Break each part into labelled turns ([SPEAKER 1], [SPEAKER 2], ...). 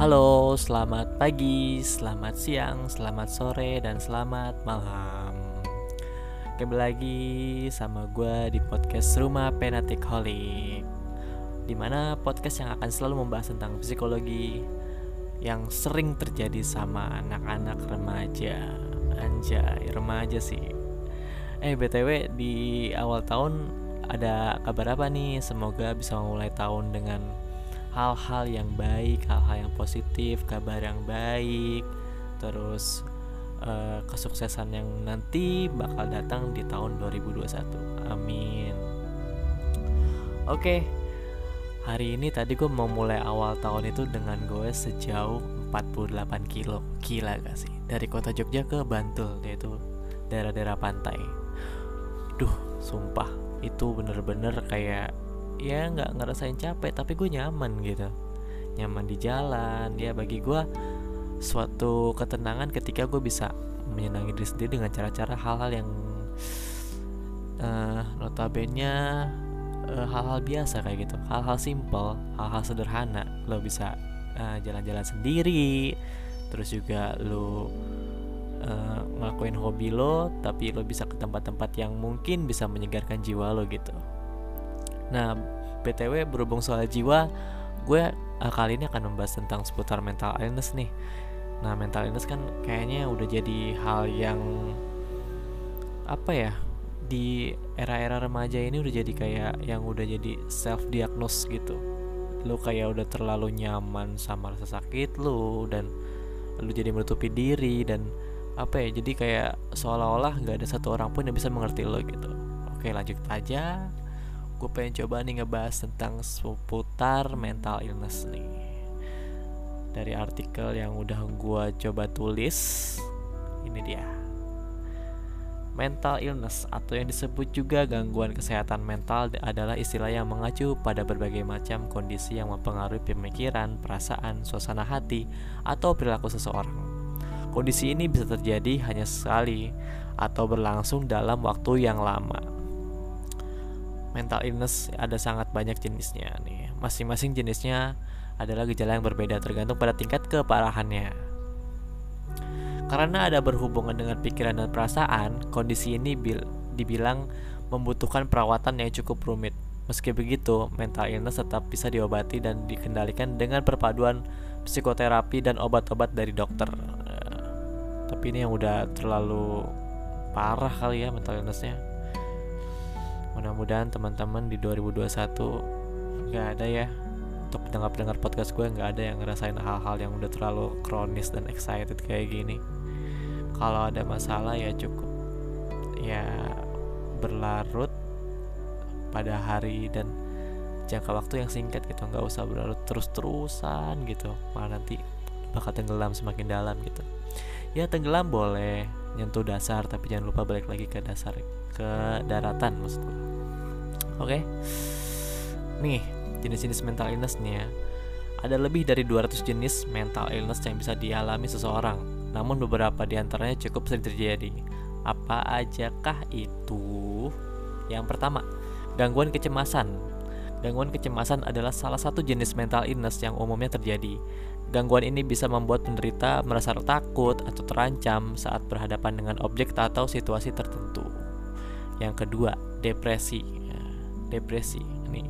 [SPEAKER 1] Halo, selamat pagi, selamat siang, selamat sore, dan selamat malam. Kembali lagi sama gue di podcast Rumah Penatik Holic Di mana podcast yang akan selalu membahas tentang psikologi Yang sering terjadi sama anak-anak remaja Anjay, remaja sih Eh BTW di awal tahun ada kabar apa nih? Semoga bisa memulai tahun dengan hal-hal yang baik, hal-hal yang positif, kabar yang baik, terus uh, kesuksesan yang nanti bakal datang di tahun 2021. Amin. Oke, hari ini tadi gue mau mulai awal tahun itu dengan gue sejauh 48 kilo. Gila gak sih? Dari kota Jogja ke Bantul, yaitu daerah-daerah pantai. Duh, sumpah itu bener-bener kayak ya nggak ngerasain capek tapi gue nyaman gitu. Nyaman di jalan ya bagi gue suatu ketenangan ketika gue bisa menyenangi diri sendiri dengan cara-cara hal-hal yang uh, notabene uh, hal-hal biasa kayak gitu. Hal-hal simple hal-hal sederhana. Lo bisa jalan jalan-jalan sendiri terus juga lo uh, ngelakuin hobi lo tapi lo bisa ke tempat-tempat yang mungkin bisa menyegarkan jiwa lo gitu Nah, BTW berhubung soal jiwa, gue uh, kali ini akan membahas tentang seputar mental illness nih. Nah, mental illness kan kayaknya udah jadi hal yang apa ya? Di era-era remaja ini udah jadi kayak yang udah jadi self diagnose gitu. Lu kayak udah terlalu nyaman sama rasa sakit lu dan lu jadi menutupi diri dan apa ya? Jadi kayak seolah-olah nggak ada satu orang pun yang bisa mengerti lo gitu. Oke, lanjut aja gue pengen coba nih ngebahas tentang seputar mental illness nih. Dari artikel yang udah gue coba tulis ini dia. Mental illness atau yang disebut juga gangguan kesehatan mental adalah istilah yang mengacu pada berbagai macam kondisi yang mempengaruhi pemikiran, perasaan, suasana hati, atau perilaku seseorang. Kondisi ini bisa terjadi hanya sekali atau berlangsung dalam waktu yang lama mental illness ada sangat banyak jenisnya nih. Masing-masing jenisnya adalah gejala yang berbeda tergantung pada tingkat keparahannya. Karena ada berhubungan dengan pikiran dan perasaan, kondisi ini bil dibilang membutuhkan perawatan yang cukup rumit. Meski begitu, mental illness tetap bisa diobati dan dikendalikan dengan perpaduan psikoterapi dan obat-obat dari dokter. Uh, tapi ini yang udah terlalu parah kali ya mental illnessnya mudah-mudahan teman-teman di 2021 nggak ada ya. Untuk pendengar-pendengar podcast gue nggak ada yang ngerasain hal-hal yang udah terlalu kronis dan excited kayak gini. Kalau ada masalah ya cukup. Ya berlarut pada hari dan jangka waktu yang singkat gitu. Nggak usah berlarut terus-terusan gitu. Malah nanti bakal tenggelam semakin dalam gitu. Ya tenggelam boleh. Nyentuh dasar tapi jangan lupa balik lagi ke dasar ke daratan maksud gue oke okay? nih jenis-jenis mental illness nih ya ada lebih dari 200 jenis mental illness yang bisa dialami seseorang namun beberapa di antaranya cukup sering terjadi apa ajakah itu yang pertama gangguan kecemasan Gangguan kecemasan adalah salah satu jenis mental illness yang umumnya terjadi. Gangguan ini bisa membuat penderita merasa takut atau terancam saat berhadapan dengan objek atau situasi tertentu. Yang kedua, depresi. Depresi. Ini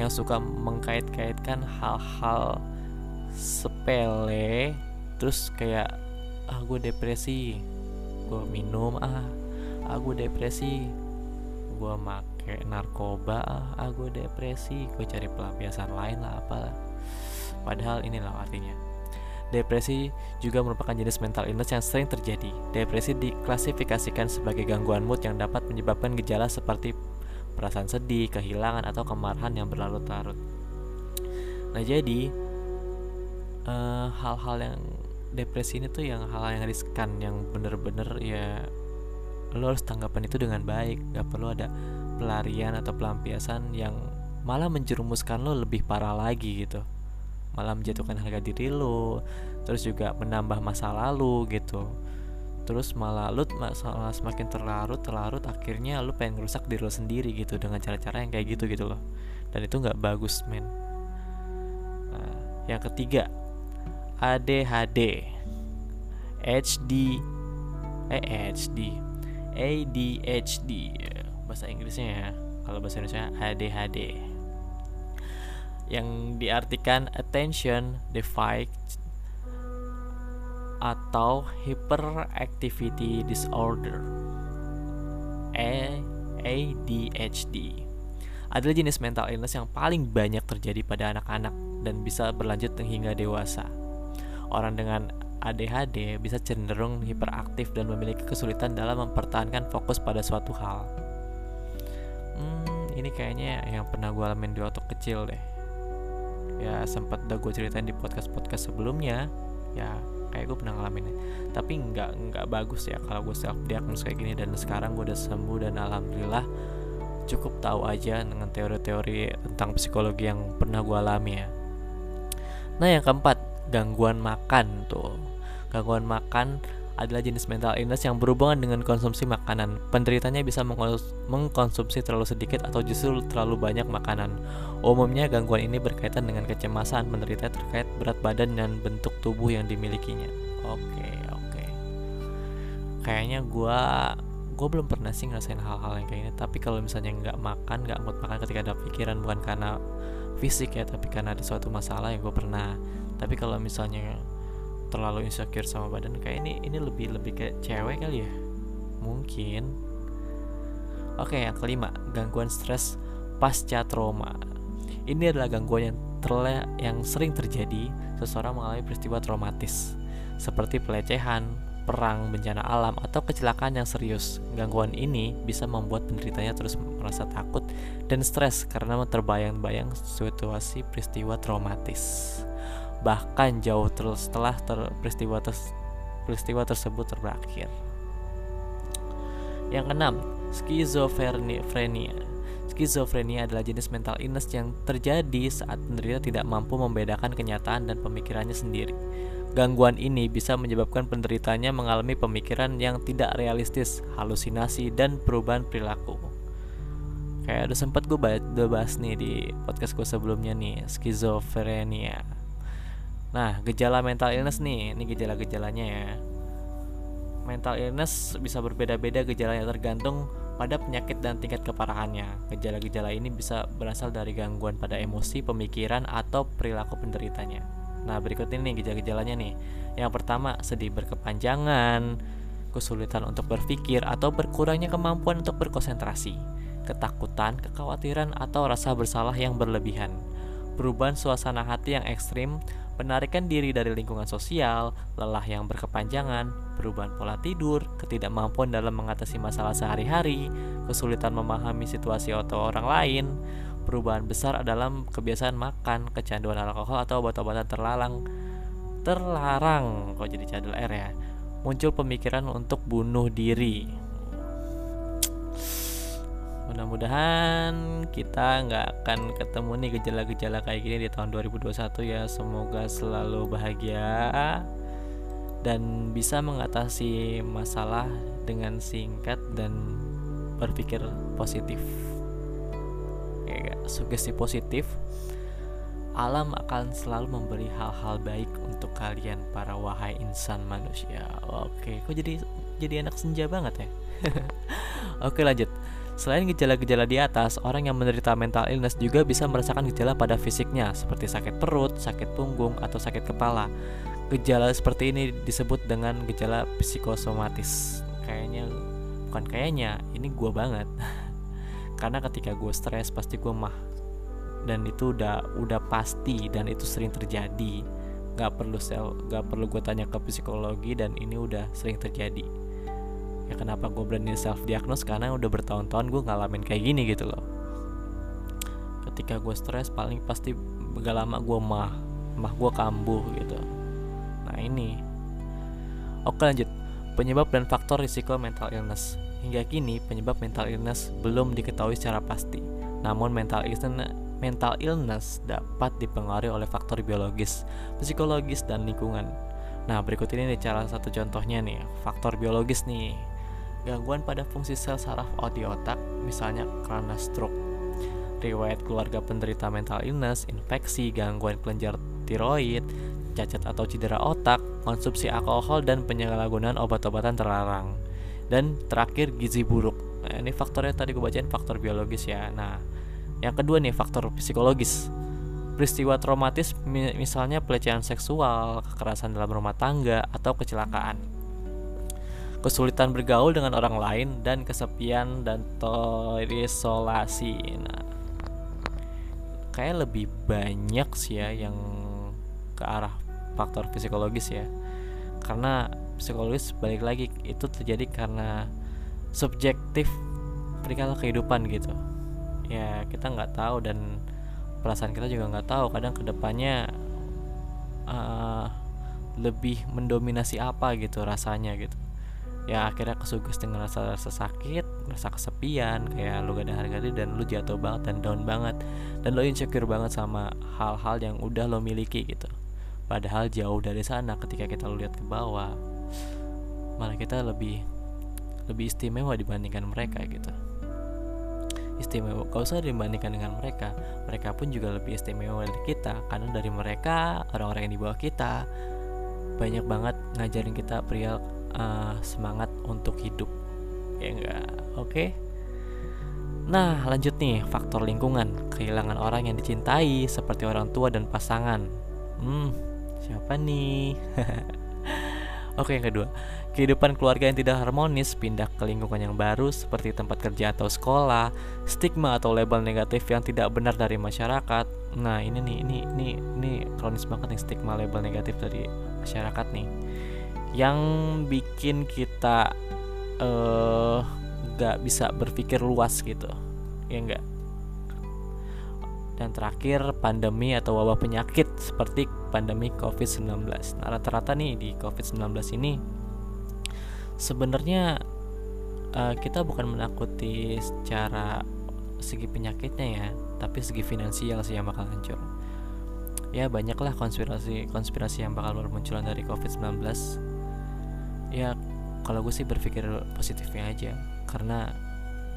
[SPEAKER 1] yang suka mengkait-kaitkan hal-hal sepele terus kayak ah gue depresi gue minum ah ah gue depresi gue make narkoba ah gue depresi gue cari pelampiasan lain lah apalah padahal inilah artinya. Depresi juga merupakan jenis mental illness yang sering terjadi. Depresi diklasifikasikan sebagai gangguan mood yang dapat menyebabkan gejala seperti perasaan sedih, kehilangan, atau kemarahan yang berlarut-larut. Nah, jadi eh, hal-hal uh, yang depresi ini tuh yang hal, -hal yang riskan, yang bener-bener ya lo harus tanggapan itu dengan baik. Gak perlu ada pelarian atau pelampiasan yang malah menjerumuskan lo lebih parah lagi gitu. Malah menjatuhkan harga diri lo terus juga menambah masa lalu gitu terus malah lu masalah semakin terlarut terlarut akhirnya lu pengen ngerusak diri lo sendiri gitu dengan cara-cara yang kayak gitu gitu loh. Dan itu nggak bagus men. Nah, yang ketiga ADHD HD eh HD ADHD bahasa Inggrisnya ya kalau bahasa Indonesia ADHD yang diartikan attention deficit atau hyperactivity disorder ADHD adalah jenis mental illness yang paling banyak terjadi pada anak-anak dan bisa berlanjut hingga dewasa. Orang dengan ADHD bisa cenderung hiperaktif dan memiliki kesulitan dalam mempertahankan fokus pada suatu hal. Hmm, ini kayaknya yang pernah gue alamin di waktu kecil deh. Ya sempat udah gue ceritain di podcast-podcast sebelumnya. Ya kayak gue pernah ngalamin tapi nggak nggak bagus ya kalau gue self diagnose kayak gini dan sekarang gue udah sembuh dan alhamdulillah cukup tahu aja dengan teori-teori tentang psikologi yang pernah gue alami ya. Nah yang keempat gangguan makan tuh. Gangguan makan adalah jenis mental illness yang berhubungan dengan konsumsi makanan. Penderitanya bisa mengkonsumsi terlalu sedikit atau justru terlalu banyak makanan. Umumnya gangguan ini berkaitan dengan kecemasan penderita terkait berat badan dan bentuk tubuh yang dimilikinya. Oke, oke. Kayaknya gue gue belum pernah sih ngerasain hal-hal yang kayak ini tapi kalau misalnya nggak makan nggak mood makan ketika ada pikiran bukan karena fisik ya tapi karena ada suatu masalah yang gue pernah tapi kalau misalnya terlalu insecure sama badan kayak ini ini lebih lebih kayak cewek kali ya mungkin oke yang kelima gangguan stres pasca trauma ini adalah gangguan yang terle yang sering terjadi seseorang mengalami peristiwa traumatis seperti pelecehan perang, bencana alam, atau kecelakaan yang serius. Gangguan ini bisa membuat penderitanya terus merasa takut dan stres karena terbayang-bayang situasi peristiwa traumatis. Bahkan jauh terus setelah ter peristiwa, ter peristiwa tersebut berakhir. Yang keenam, skizofrenia. Skizofrenia adalah jenis mental illness yang terjadi saat penderita tidak mampu membedakan kenyataan dan pemikirannya sendiri. Gangguan ini bisa menyebabkan penderitanya mengalami pemikiran yang tidak realistis, halusinasi, dan perubahan perilaku. Kayak udah sempat gue bahas nih di podcast gue sebelumnya nih, skizofrenia. Nah, gejala mental illness nih, ini gejala-gejalanya ya. Mental illness bisa berbeda-beda gejalanya tergantung pada penyakit dan tingkat keparahannya. Gejala-gejala ini bisa berasal dari gangguan pada emosi, pemikiran, atau perilaku penderitanya. Nah, berikut ini gejala-gejalanya nih. Yang pertama, sedih berkepanjangan, kesulitan untuk berpikir atau berkurangnya kemampuan untuk berkonsentrasi, ketakutan, kekhawatiran atau rasa bersalah yang berlebihan, perubahan suasana hati yang ekstrim, penarikan diri dari lingkungan sosial, lelah yang berkepanjangan, perubahan pola tidur, ketidakmampuan dalam mengatasi masalah sehari-hari, kesulitan memahami situasi atau orang lain, perubahan besar dalam kebiasaan makan, kecanduan alkohol atau obat-obatan terlarang. Terlarang, kok jadi cadel R ya. Muncul pemikiran untuk bunuh diri. Mudah-mudahan kita nggak akan ketemu nih gejala-gejala kayak gini di tahun 2021 ya. Semoga selalu bahagia dan bisa mengatasi masalah dengan singkat dan berpikir positif kayak sugesti positif alam akan selalu memberi hal-hal baik untuk kalian para wahai insan manusia. Oke, kok jadi jadi anak senja banget ya? Oke, lanjut. Selain gejala-gejala di atas, orang yang menderita mental illness juga bisa merasakan gejala pada fisiknya seperti sakit perut, sakit punggung, atau sakit kepala. Gejala seperti ini disebut dengan gejala psikosomatis. Kayaknya bukan kayaknya, ini gua banget. karena ketika gue stres pasti gue mah dan itu udah udah pasti dan itu sering terjadi nggak perlu sel nggak perlu gue tanya ke psikologi dan ini udah sering terjadi ya kenapa gue berani self diagnose karena udah bertahun-tahun gue ngalamin kayak gini gitu loh ketika gue stres paling pasti gak lama gue mah mah gue kambuh gitu nah ini oke lanjut penyebab dan faktor risiko mental illness Hingga kini, penyebab mental illness belum diketahui secara pasti. Namun mental illness, mental illness dapat dipengaruhi oleh faktor biologis, psikologis, dan lingkungan. Nah, berikut ini salah satu contohnya nih, faktor biologis nih. Gangguan pada fungsi sel saraf di otak, misalnya karena stroke. Riwayat keluarga penderita mental illness, infeksi, gangguan kelenjar tiroid, cacat atau cedera otak, konsumsi alkohol dan penyalahgunaan obat-obatan terlarang. Dan terakhir gizi buruk. Nah, ini faktornya tadi gue bacain faktor biologis ya. Nah, yang kedua nih faktor psikologis. Peristiwa traumatis misalnya pelecehan seksual, kekerasan dalam rumah tangga atau kecelakaan. Kesulitan bergaul dengan orang lain dan kesepian dan terisolasi. Nah, kayak lebih banyak sih ya yang ke arah faktor psikologis ya. Karena psikologis balik lagi itu terjadi karena subjektif perihal kehidupan gitu. Ya kita nggak tahu dan perasaan kita juga nggak tahu kadang ke depannya uh, lebih mendominasi apa gitu rasanya gitu ya akhirnya kesugus dengan rasa sakit rasa kesepian kayak lu gak ada harga diri dan lu jatuh banget dan down banget. Dan lo insecure banget sama hal-hal yang udah lo miliki gitu. Padahal jauh dari sana ketika kita lihat ke bawah malah kita lebih lebih istimewa dibandingkan mereka gitu. Istimewa gak usah dibandingkan dengan mereka. Mereka pun juga lebih istimewa dari kita karena dari mereka orang-orang yang di bawah kita banyak banget ngajarin kita perihal uh, semangat untuk hidup. Ya enggak? Oke. Okay? nah lanjut nih faktor lingkungan. Kehilangan orang yang dicintai seperti orang tua dan pasangan. Hmm siapa nih? Oke yang kedua, kehidupan keluarga yang tidak harmonis pindah ke lingkungan yang baru seperti tempat kerja atau sekolah, stigma atau label negatif yang tidak benar dari masyarakat. Nah ini nih, ini ini ini kronis banget nih stigma label negatif dari masyarakat nih yang bikin kita uh, nggak bisa berpikir luas gitu ya enggak dan terakhir pandemi atau wabah penyakit seperti pandemi COVID-19 nah rata-rata nih di COVID-19 ini sebenarnya uh, kita bukan menakuti secara segi penyakitnya ya tapi segi finansial sih yang bakal hancur. Ya banyaklah konspirasi konspirasi yang bakal bermunculan dari COVID-19 ya kalau gue sih berpikir positifnya aja karena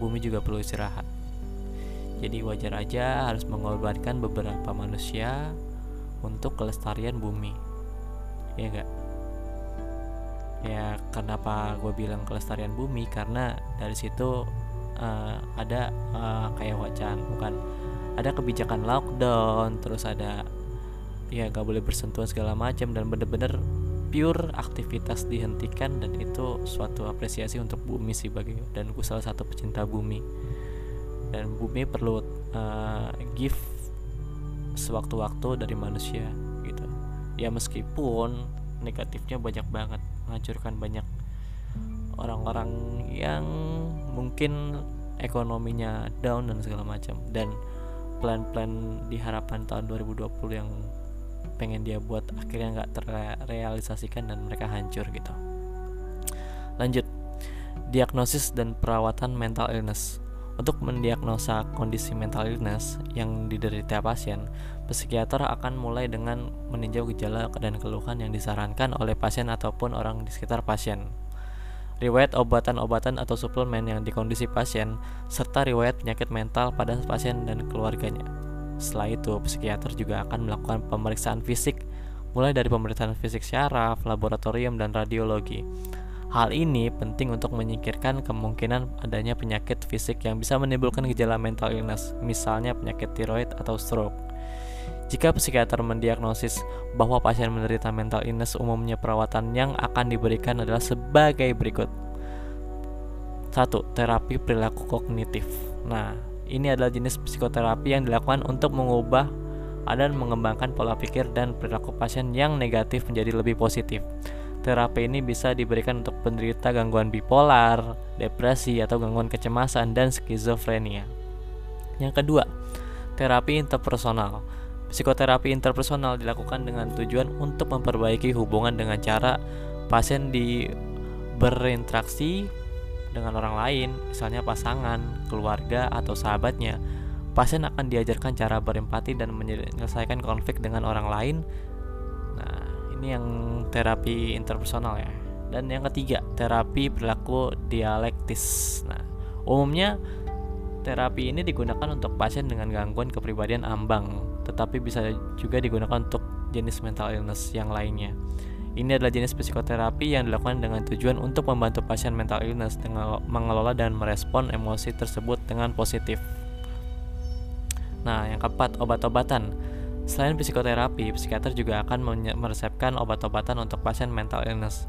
[SPEAKER 1] bumi juga perlu istirahat. Jadi wajar aja harus mengorbankan beberapa manusia untuk kelestarian bumi. Ya enggak ya kenapa gue bilang kelestarian bumi? Karena dari situ uh, ada uh, kayak wacana bukan? Ada kebijakan lockdown terus ada ya gak boleh bersentuhan segala macam dan bener-bener pure aktivitas dihentikan dan itu suatu apresiasi untuk bumi sih bagi dan gue salah satu pecinta bumi. Dan bumi perlu uh, give sewaktu-waktu dari manusia gitu. Ya meskipun negatifnya banyak banget menghancurkan banyak orang-orang yang mungkin ekonominya down dan segala macam. Dan plan-plan di harapan tahun 2020 yang pengen dia buat akhirnya nggak terrealisasikan dan mereka hancur gitu lanjut diagnosis dan perawatan mental illness untuk mendiagnosa kondisi mental illness yang diderita pasien, psikiater akan mulai dengan meninjau gejala dan keluhan yang disarankan oleh pasien ataupun orang di sekitar pasien. Riwayat obatan-obatan atau suplemen yang di kondisi pasien, serta riwayat penyakit mental pada pasien dan keluarganya. Setelah itu, psikiater juga akan melakukan pemeriksaan fisik, mulai dari pemeriksaan fisik syaraf, laboratorium, dan radiologi. Hal ini penting untuk menyingkirkan kemungkinan adanya penyakit fisik yang bisa menimbulkan gejala mental illness, misalnya penyakit tiroid atau stroke. Jika psikiater mendiagnosis bahwa pasien menderita mental illness, umumnya perawatan yang akan diberikan adalah sebagai berikut. 1. Terapi perilaku kognitif. Nah, ini adalah jenis psikoterapi yang dilakukan untuk mengubah dan mengembangkan pola pikir dan perilaku pasien yang negatif menjadi lebih positif. Terapi ini bisa diberikan untuk penderita gangguan bipolar, depresi, atau gangguan kecemasan, dan skizofrenia. Yang kedua, terapi interpersonal. Psikoterapi interpersonal dilakukan dengan tujuan untuk memperbaiki hubungan dengan cara pasien di berinteraksi dengan orang lain, misalnya pasangan, keluarga, atau sahabatnya, pasien akan diajarkan cara berempati dan menyelesaikan konflik dengan orang lain. Nah, ini yang terapi interpersonal ya. Dan yang ketiga, terapi perilaku dialektis. Nah, umumnya terapi ini digunakan untuk pasien dengan gangguan kepribadian ambang, tetapi bisa juga digunakan untuk jenis mental illness yang lainnya. Ini adalah jenis psikoterapi yang dilakukan dengan tujuan untuk membantu pasien mental illness dengan mengelola dan merespon emosi tersebut dengan positif. Nah, yang keempat, obat-obatan. Selain psikoterapi, psikiater juga akan meresepkan obat-obatan untuk pasien mental illness.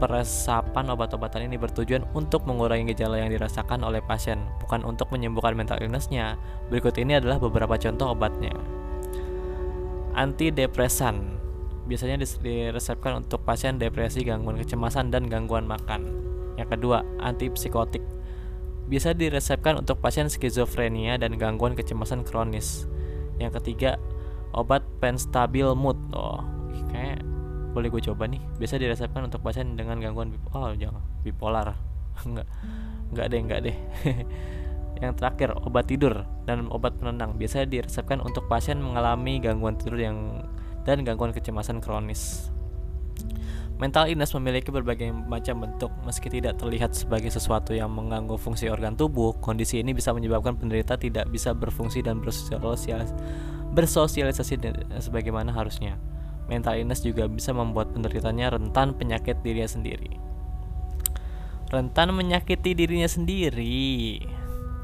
[SPEAKER 1] Peresapan obat-obatan ini bertujuan untuk mengurangi gejala yang dirasakan oleh pasien, bukan untuk menyembuhkan mental illnessnya. Berikut ini adalah beberapa contoh obatnya. Antidepresan biasanya diresepkan untuk pasien depresi, gangguan kecemasan, dan gangguan makan. Yang kedua, antipsikotik biasa diresepkan untuk pasien skizofrenia dan gangguan kecemasan kronis. Yang ketiga, obat penstabil mood. Oh, kayak boleh gue coba nih biasa diresepkan untuk pasien dengan gangguan bipolar oh jangan bipolar enggak enggak deh enggak deh yang terakhir obat tidur dan obat penenang biasanya diresepkan untuk pasien mengalami gangguan tidur yang dan gangguan kecemasan kronis Mental illness memiliki berbagai macam bentuk, meski tidak terlihat sebagai sesuatu yang mengganggu fungsi organ tubuh. Kondisi ini bisa menyebabkan penderita tidak bisa berfungsi dan bersosialisasi, bersosialisasi sebagaimana harusnya. Mental illness juga bisa membuat penderitanya rentan penyakit dirinya sendiri. Rentan menyakiti dirinya sendiri.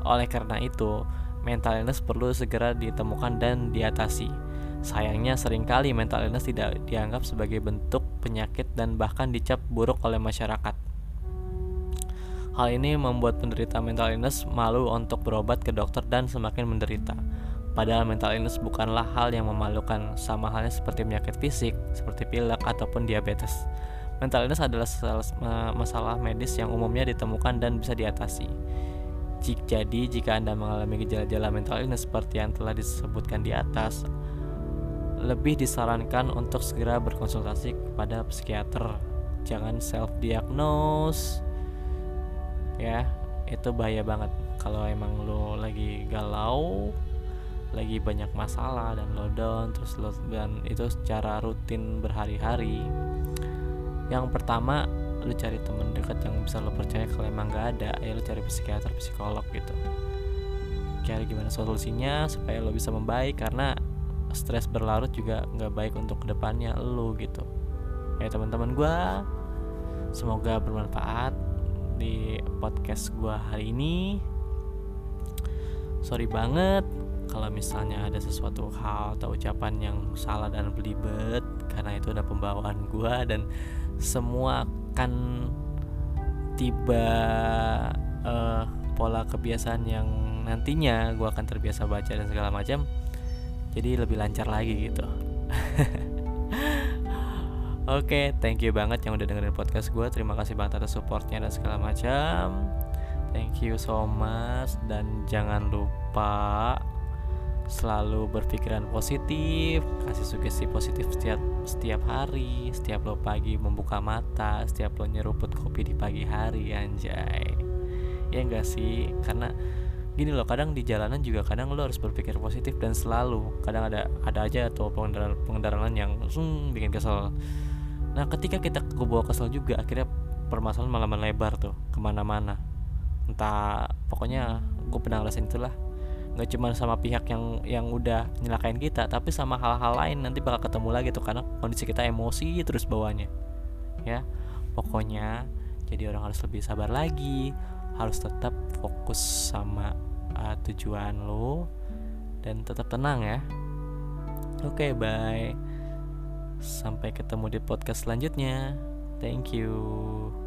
[SPEAKER 1] Oleh karena itu, mental illness perlu segera ditemukan dan diatasi. Sayangnya sering kali mental illness tidak dianggap sebagai bentuk penyakit dan bahkan dicap buruk oleh masyarakat. Hal ini membuat penderita mental illness malu untuk berobat ke dokter dan semakin menderita. Padahal mental illness bukanlah hal yang memalukan, sama halnya seperti penyakit fisik, seperti pilek ataupun diabetes. Mental illness adalah masalah medis yang umumnya ditemukan dan bisa diatasi. Jadi, jika Anda mengalami gejala-gejala mental illness seperti yang telah disebutkan di atas, lebih disarankan untuk segera berkonsultasi kepada psikiater. Jangan self-diagnose. Ya, itu bahaya banget. Kalau emang lo lagi galau, lagi banyak masalah dan lo down terus lo dan itu secara rutin berhari-hari yang pertama lo cari temen dekat yang bisa lo percaya kalau emang gak ada ya lo cari psikiater psikolog gitu cari gimana solusinya supaya lo bisa membaik karena stres berlarut juga nggak baik untuk ke depannya lo gitu. Ya teman-teman gue semoga bermanfaat di podcast gue hari ini. Sorry banget kalau misalnya ada sesuatu hal atau ucapan yang salah dan belibet karena itu ada pembawaan gue dan semua akan tiba uh, pola kebiasaan yang nantinya gue akan terbiasa baca dan segala macam jadi lebih lancar lagi gitu Oke, okay, thank you banget yang udah dengerin podcast gue. Terima kasih banget atas supportnya dan segala macam. Thank you so much dan jangan lupa selalu berpikiran positif, kasih sugesti positif setiap setiap hari, setiap lo pagi membuka mata, setiap lo nyeruput kopi di pagi hari, anjay. Ya enggak sih? Karena gini loh, kadang di jalanan juga kadang lo harus berpikir positif dan selalu. Kadang ada ada aja tuh pengendara pengendara yang langsung bikin kesel. Nah, ketika kita kebawa kesel juga, akhirnya permasalahan malah melebar tuh ke mana-mana. Entah, pokoknya gue pernah ngerasain itulah nggak cuma sama pihak yang yang udah nyelakain kita tapi sama hal-hal lain nanti bakal ketemu lagi tuh karena kondisi kita emosi terus bawanya ya pokoknya jadi orang harus lebih sabar lagi harus tetap fokus sama uh, tujuan lo dan tetap tenang ya. Oke okay, bye. Sampai ketemu di podcast selanjutnya. Thank you